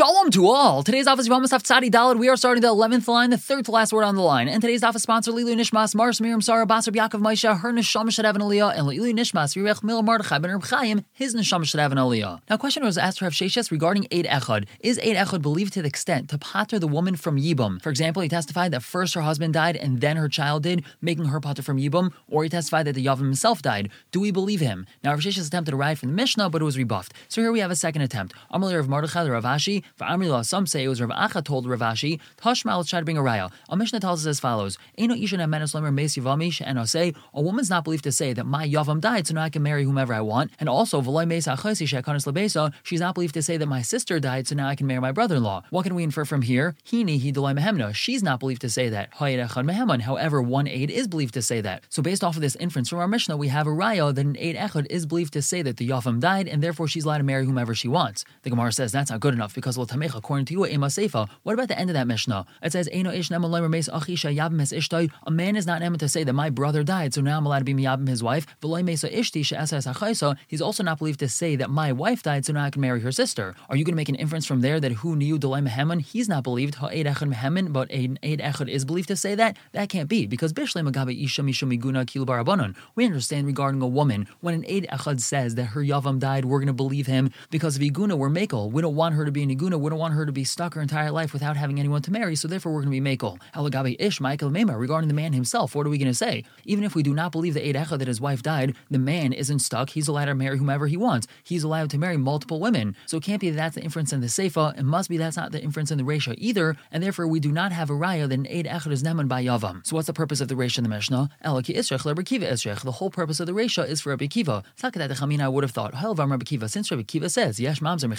Shalom to all. Today's office of Almost Tzadi Dalad. We are starting the 11th line, the third to last word on the line. And today's office sponsor, Lilu Nishmas, Mars Miriam Sarah, Basar Yaakov Maisha, her Neshama should have an aliyah, and Lilu Nishmas, Yirech Mil Mardechai Ben Chaim, his Neshama should have an aliyah. Now, a question was asked to Rav Sheshes regarding Eid Echad. Is Eid Echad believed to the extent to pater the woman from Yibum? For example, he testified that first her husband died and then her child did, making her pater from Yibum, or he testified that the Yavam himself died. Do we believe him? Now, Rav Sheshes attempted to write from the Mishnah, but it was rebuffed. So here we have a second attempt. Amalei of Mardechai, the Rav Ashi, for Amrila, some say it was Rav Acha told Rav Ashi, Tashma, let's try to bring a raya. A Mishnah tells us as follows: Eno isha menes lemer meis yavamish, and say a woman's not believed to say that my yavam died, so now I can marry whomever I want. And also v'loy meis achasi shekanis lebesa, she's not believed to say that my sister died, so now I can marry my brother-in-law. What can we infer from here? Hini he delay mehemna. She's not believed to say that. However, one aid is believed to say that. So based off of this inference from our Mishnah, we have a raya that an aid echad is believed to say that the yavam died, and therefore she's allowed to marry whomever she wants. The Gemara says that's not good enough because according to you, ema seifa. What about the end of that Mishnah? It says. A man is not able to say that my brother died, so now I'm allowed to be miyabim his wife. ishti He's also not believed to say that my wife died, so now I can marry her sister. Are you going to make an inference from there that who knew delay meheman? He's not believed but aid echad is believed to say that. That can't be because bishle magabe isha mishum iguna kilu barabanon. We understand regarding a woman when an aid echad says that her yavam died, we're going to believe him because of iguna. We're makel. We don't want her to be an iguna. Don't want her to be stuck her entire life without having anyone to marry. So therefore, we're going to be makel. Halagabi ish Michael Mema regarding the man himself. What are we going to say? Even if we do not believe the aid echad that his wife died, the man isn't stuck. He's allowed to marry whomever he wants. He's allowed to marry multiple women. So it can't be that that's the inference in the Seifa. It must be that's not the inference in the Resha either. And therefore, we do not have a raya that an echad is neman by yavam. So what's the purpose of the Resha in the Mishnah? Elaki isrech Kiva isrech. The whole purpose of the Resha is for Rabbi Kiva. I would have thought, Rabbi Kiva, since Rabbi Kiva says, Yesh mamzer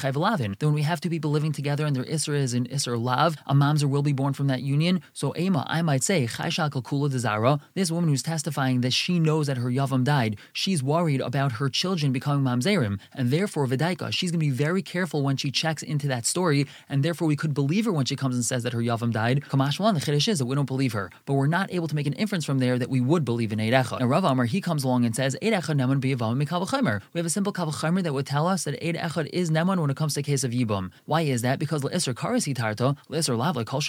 then when we have two people living together and their isra is an isra lav, a mamzer will be born from that union. So Ema, I might say, Dezara, this woman who's testifying that she knows that her yavam died, she's worried about her children becoming mamzerim, and therefore Vidaika, she's going to be very careful when she checks into that story, and therefore we could believe her when she comes and says that her yavam died. Kamashwan, the chiddush is that we don't believe her, but we're not able to make an inference from there that we would believe in Eidecha. Now Rav Amar, he comes along and says, Eidecha neman biyavam mikavachimer. We have a simple kavachimer that would tell us that Eid is neman when it comes to the case of Yibum. Why is that? Because Isser Kares Hitarto, Isser Lavle Kol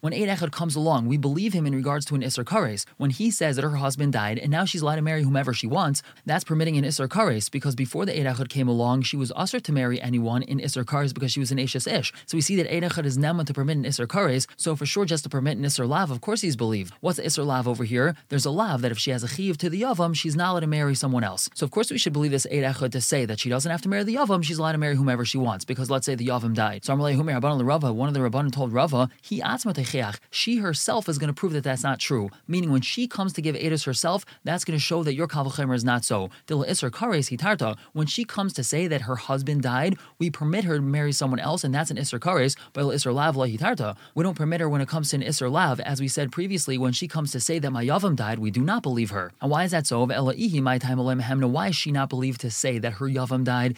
when Eid Echad comes along, we believe him in regards to an Isser Kares. When he says that her husband died and now she's allowed to marry whomever she wants, that's permitting an Isser Kares because before the Eid Echad came along, she was usher to marry anyone in Isser Kares because she was an Ashes Ish. So we see that Eid Echad is Neman to permit an Isser Kares, so for sure just to permit an Isser Lav, of course he's believed. What's Isser Lav over here? There's a Lav that if she has a Chiv to the Yavam, she's not allowed to marry someone else. So of course we should believe this Eid Echad to say that she doesn't have to marry the Yavam, she's allowed to marry whomever she wants because let's say the Yavam died. One of the Rabbanon told Rava, he she herself is going to prove that that's not true. Meaning when she comes to give Edis herself, that's going to show that your Kavachimer is not so. When she comes to say that her husband died, we permit her to marry someone else, and that's an Isser Kares, but Isser Lav Hitarta. We don't permit her when it comes to an Isser Lav, as we said previously, when she comes to say that my Yavam died, we do not believe her. And why is that so? Why is she not believed to say that her Yavam died?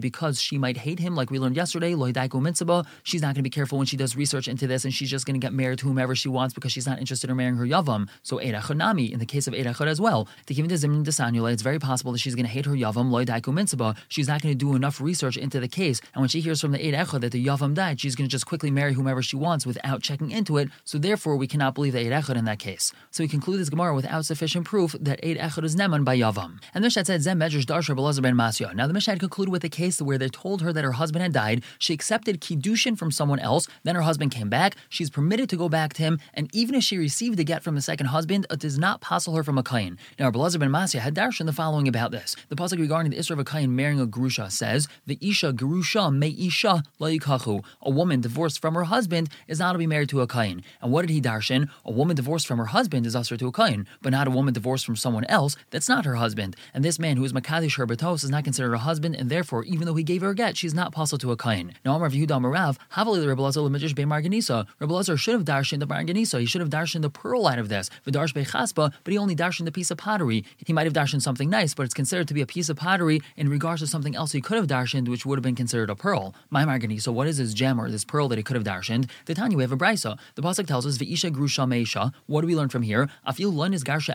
Because she might hate him, like we learned yesterday, she's not going to be careful when she does research into this, and she's just going to get married to whomever she wants because she's not interested in marrying her yavam. So Eid Echad in the case of Eid Echad as well, to give the Zimrin Desanule, it's very possible that she's going to hate her yavam loy daiku She's not going to do enough research into the case, and when she hears from the Echad that the yavam died, she's going to just quickly marry whomever she wants without checking into it. So therefore, we cannot believe the Eid Echad in that case. So we conclude this Gemara without sufficient proof that Eid Echad is neman by yavam. And the Mishnah said Zem Darsha Belazar ben Masya. Now the Mishnah concluded with a case where they told her that her husband had died. She accepted kiddushin from someone else. Then her husband came back. She's permitted to go back to him, and even if she received a get from the second husband, it does not passel her from a kain. Now, Abelazar ben Masya had darshan the following about this. The pasuk regarding the Isra of a kain marrying a grusha says, "The isha grusha me isha laikachu." A woman divorced from her husband is not to be married to a kain. And what did he darshan? A woman divorced from her husband is usher to a kain, but not a woman divorced from someone else that's not her husband. And this man who is makadish her betos is not considered a husband, and therefore, even though he gave her a get, she's not passel to a kain. Now, Amar Yehuda Marav, Havali the Rebbe Lazar Lemidrash Be Marganisa. Rebbelazar should have darshan the Marganisa. He should have darshan the pearl out of this. V'darsh Bechaspa, but he only darshan the piece of pottery. He might have darshan something nice, but it's considered to be a piece of pottery in regards to something else he could have darshaned, which would have been considered a pearl. My Marganisa, what is this gem or this pearl that he could have darshaned? The Tanya, we have a brisa. The pasuk tells us V'isha grusha meisha. What do we learn from here? Afil lun is garsha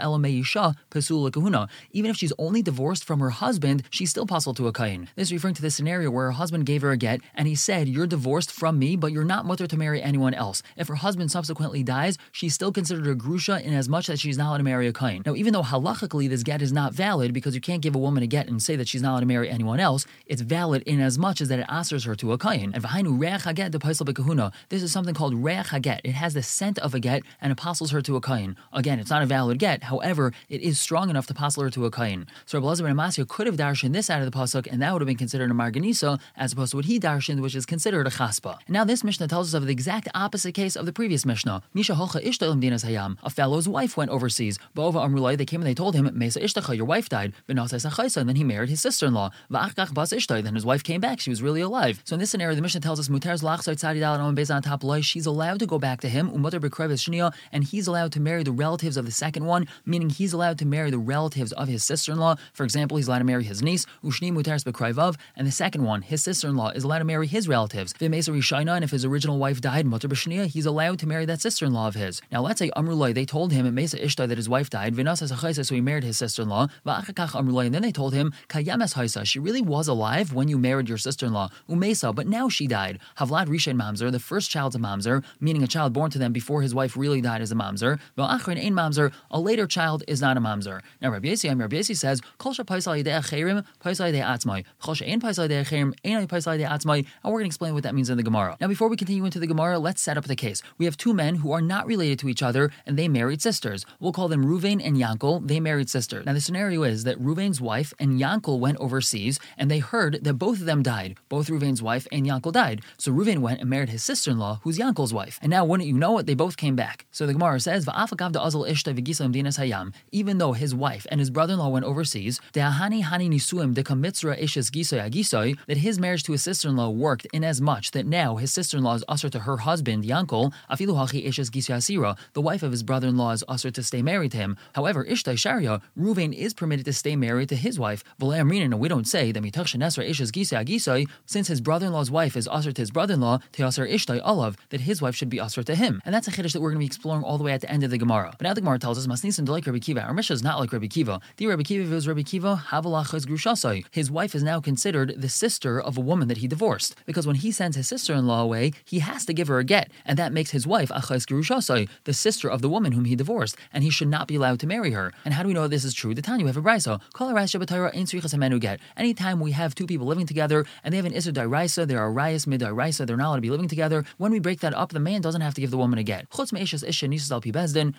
kahuna. Even if she's only divorced from her husband, she's still possible to a kain. This is referring to the scenario where her husband gave her a get and he said, You're divorced from me, but you're not mutter to marry anyone else. If her husband subsequently dies, she's still considered a grusha in as much that she's not allowed to marry a kain. Now, even though halachically this get is not valid because you can't give a woman a get and say that she's not allowed to marry anyone else, it's valid in as much as that it asers her to a kain. And v'hainu reach haget de. This is something called reach haget. It has the scent of a get and apostles her to a kain. Again, it's not a valid get. However, it is strong enough to apostle her to a kain. So Rabbi Elazar ben Amasya could have darshan this out of the pasuk, and that would have been considered a marganisa, as opposed to what he which is considered a chaspa. And now this Mishnah tells us of the exact opposite case of the previous Mishnah. Misha hocha ishtalim dinas hayam. A fellow's wife went overseas. Bova amrulai, they came and they told him, Mesa ishtacha, your wife died. And then he married his sister-in-law. bas ishtai. Then his wife came back. She was really alive. So in this scenario, the Mishnah tells us mutar's lachsai tzadi dalat based on top loy. She's allowed to go back to him. Umatar shnia, and he's allowed to marry the relatives of the second one, meaning he's allowed to marry the relatives of his sister-in-law. For example, he's allowed to marry his niece. Ushni mutar's bekrayvav, and the second one, his sister-in-law, is allowed to marry his relatives. V'mesa rishaina, and if his original wife died, b'shnia, he's allowed to marry that sister-in-law of his. Now let's say amrulay, they told him Mesa ishtai that his wife died. V'nasa so he married his sister-in-law. V'achakach amrulay, and then they told him she really was alive when you married your sister-in-law. Umesa, but now she died. Havlad rishain mamzer, the first child's a mamzer, meaning a child born to them before his wife really died is a mamzer. V'achrin ein mamzer, a later child is not a mamzer. Now Rabbi Yesi, Rabbi Yesi says, kol paisal yidei acherim, paisal atzmai. Paisal paisal atzmai. And we're going to explain what that means in the Gemara. Now before we continue into the Gemara, let's set up the case. We have two men who are not related to each other and they married sisters. We'll call them Ruvain and Yankel. They married sisters. Now the scenario is that Ruvain's wife and Yankel went overseas and they heard that both of them died. Both Ruvain's wife and Yankel died. So Ruvain went and married his sister-in-law, who's Yankel's wife. And now, wouldn't you know it, they both came back. So the Gemara says, even though his wife and his brother-in-law went overseas, that his marriage to his sister-in-law worked in as much that now his sister-in-law is usher to her husband, Yankel, afilu hachi ishes gisyasira, the wife of his brother-in-law is usher to stay married to him. However, Ishtai Sharia, Ruvain is permitted to stay married to his wife. And we don't say that since his brother-in-law's wife is usher to his brother-in-law, Ishtai Olav, that his wife should be usher to him. And that's a chiddush that we're going to be exploring all the way at the end of the Gemara. But now the Gemara tells us, Masnisan like Rabbi Kiva. Our Mishnah is not like Rabbi Kiva. The Rabbi Kiva, was Rabbi Kiva, Havalachas Grushasai. His wife is now considered the sister of a woman that he divorced. Because when he sends his sister-in-law away, he has to give her a get. And that makes his wife, Achas Grushasai, the sister of the woman whom he divorced. And he should not be allowed to marry her. And how do we know this is true? The Tanya, have a brisa. Kol get. Anytime we have two people living together and they have an Isser Dairaisa, there are Rayas Mid they're not allowed to be living together. When we break that up, the man doesn't have to give the woman a get. Al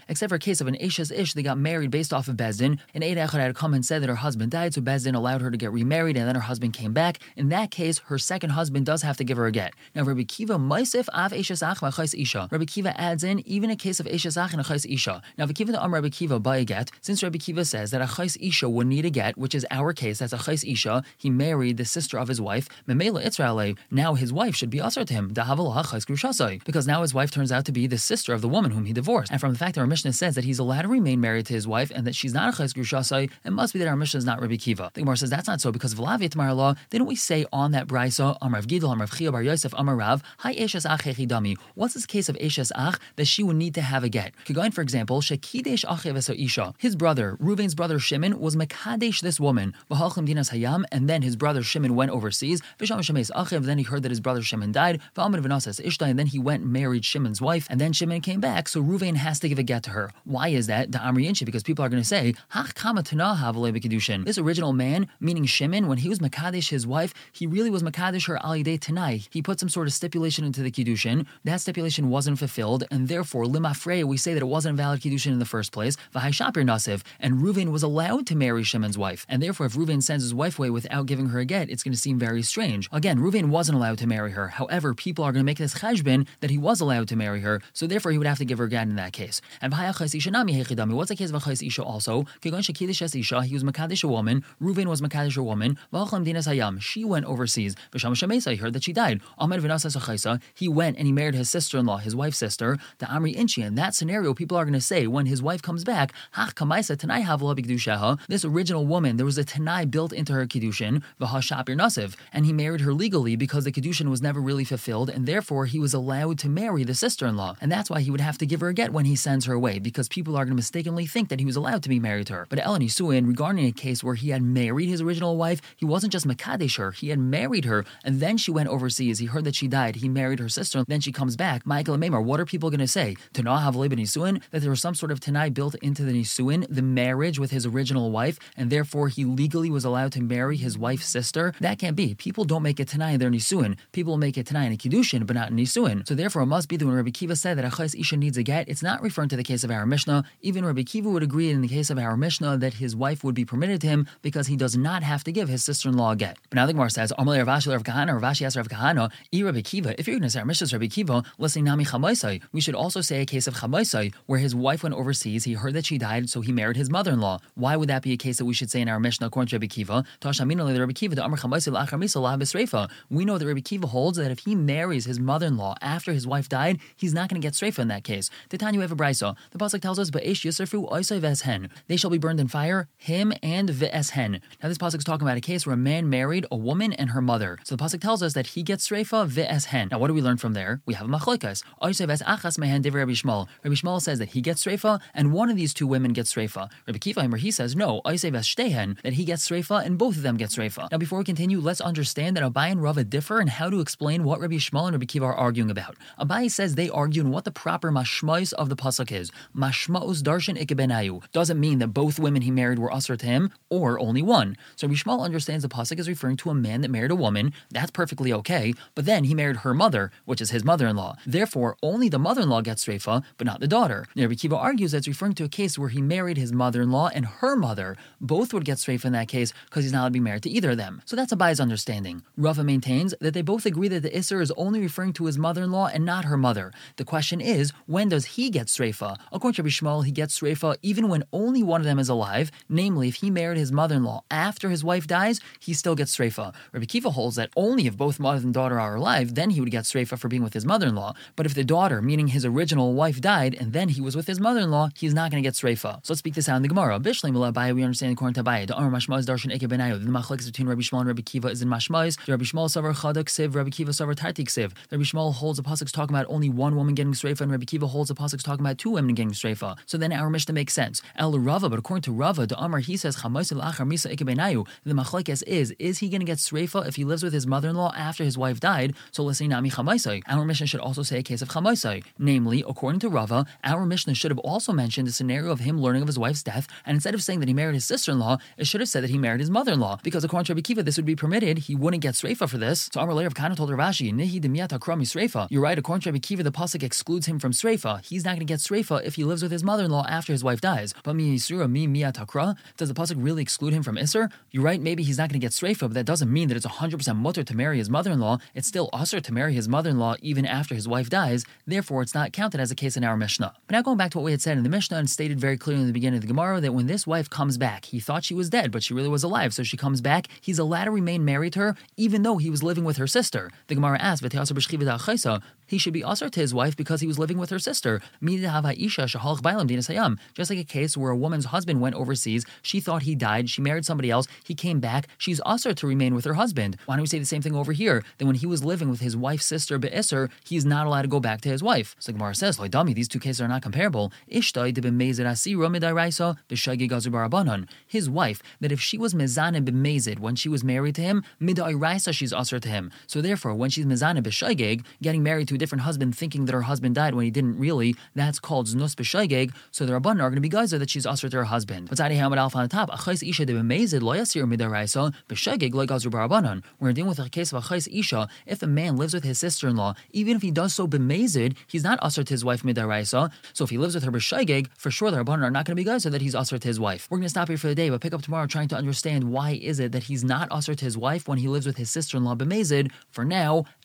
except for a case of an Ishas Ish, they got married based off of Bezdin. An Eid Echad had come and said that her husband died, so Bezdin allowed her to get remarried, and then her husband came back. In that case, her second husband does have to give her a get. Now, Rabbi Kiva Av Ishas Ach Isha. Rabbi Kiva adds in even a case of Ishas Ach and Achais Isha. Now, if Kiva the Am Rabbi Kiva by a get, since Rabbi Kiva says that Achais Isha would need a get, which is our case, that's Achais Isha, he married the sister of his wife, Memela Itzra'ale, now his wife should be usher to him, Dahavalah Chais Grushasai, because now his wife turns out to be the sister of the woman whom he divorced. And from the fact that our Mishnah says that he's allowed to remain married to his wife and that she's not a Chais Grushasai, it must be that our Mishnah is not Rabbi Kiva. The Gemara says that's not so because V'lavi law, didn't we say on that Brisa, Amrav Gidel, Amrav Chiya Bar Yosef, Amarav, Hi Eshes Ach Dami. What's this case of Eshes Ach that she would need to have a get? Kigoin, for example, Shekidesh Achev Isha. His brother, Ruvain's brother Shimon, was Makadesh this woman, V'halchim Dinas Hayam, and then his brother Shimon went overseas. V'sham Shemes Achev, then he heard that his brother Shimon died. V'amid V'nasas Ishta, and then he went and married Shimon's wife, and then Shimon came back, so Ruvain has to give a get to her. Why is that? The Amri Inchi, because people are going to say, Hach Kama This original man, meaning Shimon, when he was Makadesh his wife, he really was Makadesh her Alidei Tanai. He put some sort of stipulation into the Kiddushin. That stipulation wasn't fulfilled, and therefore, Limafreya, we say that it wasn't valid Kiddushin in the first place. Vahai Shapir Nasiv, and Ruvain was allowed to marry Shimon's wife. And therefore, if Ruvain sends his wife away without giving her a get, it's going to seem very strange. Again, Ruvain wasn't allowed to marry her. However, people are going to make this cheshbin that he was allowed to marry her, so therefore he would have to give her a get in that case. And what's the case of a chais isha also? He was Makadish a woman, Ruvain was Makadish a woman, she went overseas. He heard that she died. He went and he married his sister in law, his wife's sister, the Amri Inchi. In that scenario, people are going to say, when his wife comes back, this original woman, there was a Tanai built into her Kiddushin, Nasiv, and he married her legally because the Kiddushin was never really fulfilled, and therefore he was allowed to marry the sister in law. And that's why he would have to give her a get when he sends her away, because people are going to mistakenly think that he was allowed to be married to her. But Eleni Suin, regarding a case where he had married his original wife, he wasn't just Makadesh her, he had married her, and then she went overseas. He heard that she died. He married her sister. Then she comes back. Michael and Maimar, what are people going to say? To not have Nisuin? That there was some sort of Tanai built into the Nisuin, the marriage with his original wife, and therefore he legally was allowed to marry his wife's sister? That can't be. People don't make it Tanai in their Nisuin. People make it Tanai in a Kiddushin, but not in Nisuin. So therefore, it must be that when Rabbi Kiva said that Achais Isha needs a get, it's not referring to the case of our Mishnah. Even Rabbi Kiva would agree in the case of our Mishnah that his wife would be permitted to him because he does not have to give his sister-in-law a get. But now the Gemara says, Kahana, Ashi asked Rav Kahana, E Rabbi Kiva, if you're going to say our Mishnah is Rabbi Kiva, listening Nami Chamaisai, we should also say a case of Chamaisai, where his wife went overseas, he heard that she died, so he married his mother-in-law. Why would that be a case that we should say in our Mishnah according to Rabbi Kiva? Rabbi Kiva, the Amr Chamaisai We know that Rabbi Kiva holds that if he marries his mother-in-law after his wife died, he's not going to get Sreifa in that case. The Tanya have a brisa. The pasuk tells us, "Ba'esh yisrafu oisay veshen." They shall be burned in fire, him and veshen. Now this pasuk is talking about a case where a man married a woman and her mother. So the pasuk tells us that he gets Sreifa veshen. Now what do we learn from there? We have a machlokas. Oisay ves achas mehen divrei Rabbi Yishmael. Rabbi Yishmael says that he gets Sreifa and one of these two women gets Sreifa. Rabbi Kiva he says no, oisay ves shtehen, that he gets Sreifa and both of them get Sreifa. Now before we continue, let's understand that Abai and Rava differ in how to explain what Rabbi Yishmael and Rabbi Kiva are arguing about. Abai says they argue in what the proper mashmais of the pasuk is. Mashmaus darshan ikebenayu doesn't mean that both women he married were usher to him or only one. So Rabbi Yishmael understands the pasuk is referring to a man that married a woman. That's perfectly okay. But then he married her mother, which is his mother-in-law. Therefore, only the mother-in-law gets reifa, but not the daughter. Rabbi Kiva argues that it's referring to a case where he married his mother-in-law and her mother. Both would get reifa in that case because he's not allowed to be married to either of them. So that's a Abai's understanding. Rava maintains that they both agree that the Isser is only referring to his mother-in-law and not her mother. The question is, when does he get Sreifa? According to Rabbi Yishmael, he gets Sreifa even when only one of them is alive, namely, if he married his mother-in-law after his wife dies, he still gets Sreifa. Rabbi Kiva holds that only if both mother and daughter are alive, then he would get Sreifa for being with his mother-in-law. But if the daughter, meaning his original wife, died, and then he was with his mother-in-law, he's not going to get Sreifa. So let's speak this out in the Gemara. Bishlim we understand according to Abai, the Amr Mashmaz Darshan Eke Benayu, the machlekes between Rabbi Yishmael and Rabbi Kiva is in Mashmaz. Rabbi Yishmael Savar Chadak Siv, Rabbi Kiva Savar Tartik Siv. Rabbi Yishmael holds the pasuk's talking about only one woman getting Sreifa, and Rabbi Kiva holds the pasuk's talking about two women getting Sreifa. So then our Mishnah makes sense. El Rava, but according to Rava, the Amr, he says, Misa The machlekes is, is he going to get Sreifa if he lives with his mother-in-law after his wife died? So let's say Nami Chamaisai. Our Mishnah should also say a case of Chamaisai. Namely, according to Rava, our Mishnah should have also mentioned the scenario of him learning of his wife's death, and instead of saying that he married his sister-in-law, it should have said that he married his mother-in-law. Because according to Rabbi Kiva, this would be permitted. He wouldn't get Sreifa for this. So Amar of Kana told Ravashi, Nihi demiyat akrami Sreifa. You're right, according to Rabbi Kiva, the pasuk excludes him from Sreifa. He's not going to get Sreifa if he lives with his mother-in-law after his wife dies. But mi Yisura mi miyat akra. Does the pasuk really exclude him from Isser? You're right, maybe he's not going to get Sreifa, but that doesn't mean that it's 100% mutter to marry his mother-in-law. It's still usher to marry his mother-in-law even after his wife dies. Therefore, it's not counted as a case in our Mishnah. But now going back to what we had said in the Mishnah and stated very clearly in the beginning of the Gemara that when this wife comes back, he thought she was dead, but she really was alive. So she comes back. He's allowed to remain married to her, even though he was living with her sister. The Gemara asks, he should be usher to his wife because he was living with her sister. Just like a case where a woman's husband went overseas, she thought he died, she married somebody else, he came back, she's usher to remain with her husband. Why don't we say the same thing over here? That when he was living with his wife's sister Be'isr, he's not allowed to go back to his wife. So Gemara says, dummy, these two cases are not comparable. Ishtai de his wife, that if she was mezane b'mezid when she was married to him, midairaisa she's usher to him. So therefore, when she's mezane b'shaygeg, getting married to different husband, thinking that her husband died when he didn't really, that's called znus b'shaygeg. So the rabbanon are going to be geyser that she's usher to her husband. But Zadi Hamad Alpha on the top, achais isha de b'mezid lo yasir midairaisa b'shaygeg lo gazru barabanan. We're dealing with a case of achais isha. If a man lives with his sister-in-law, even if he does so b'mezid, he's not usher to his wife midaraisa. So if he lives with her b'shaygeg, for sure the rabbanon are not going to be geyser that he's usher to his wife. We're going to stop here for the day, but pick up tomorrow trying to understand why is it that he's not usher to his wife when he lives with his sister-in-law b'mezid. For now,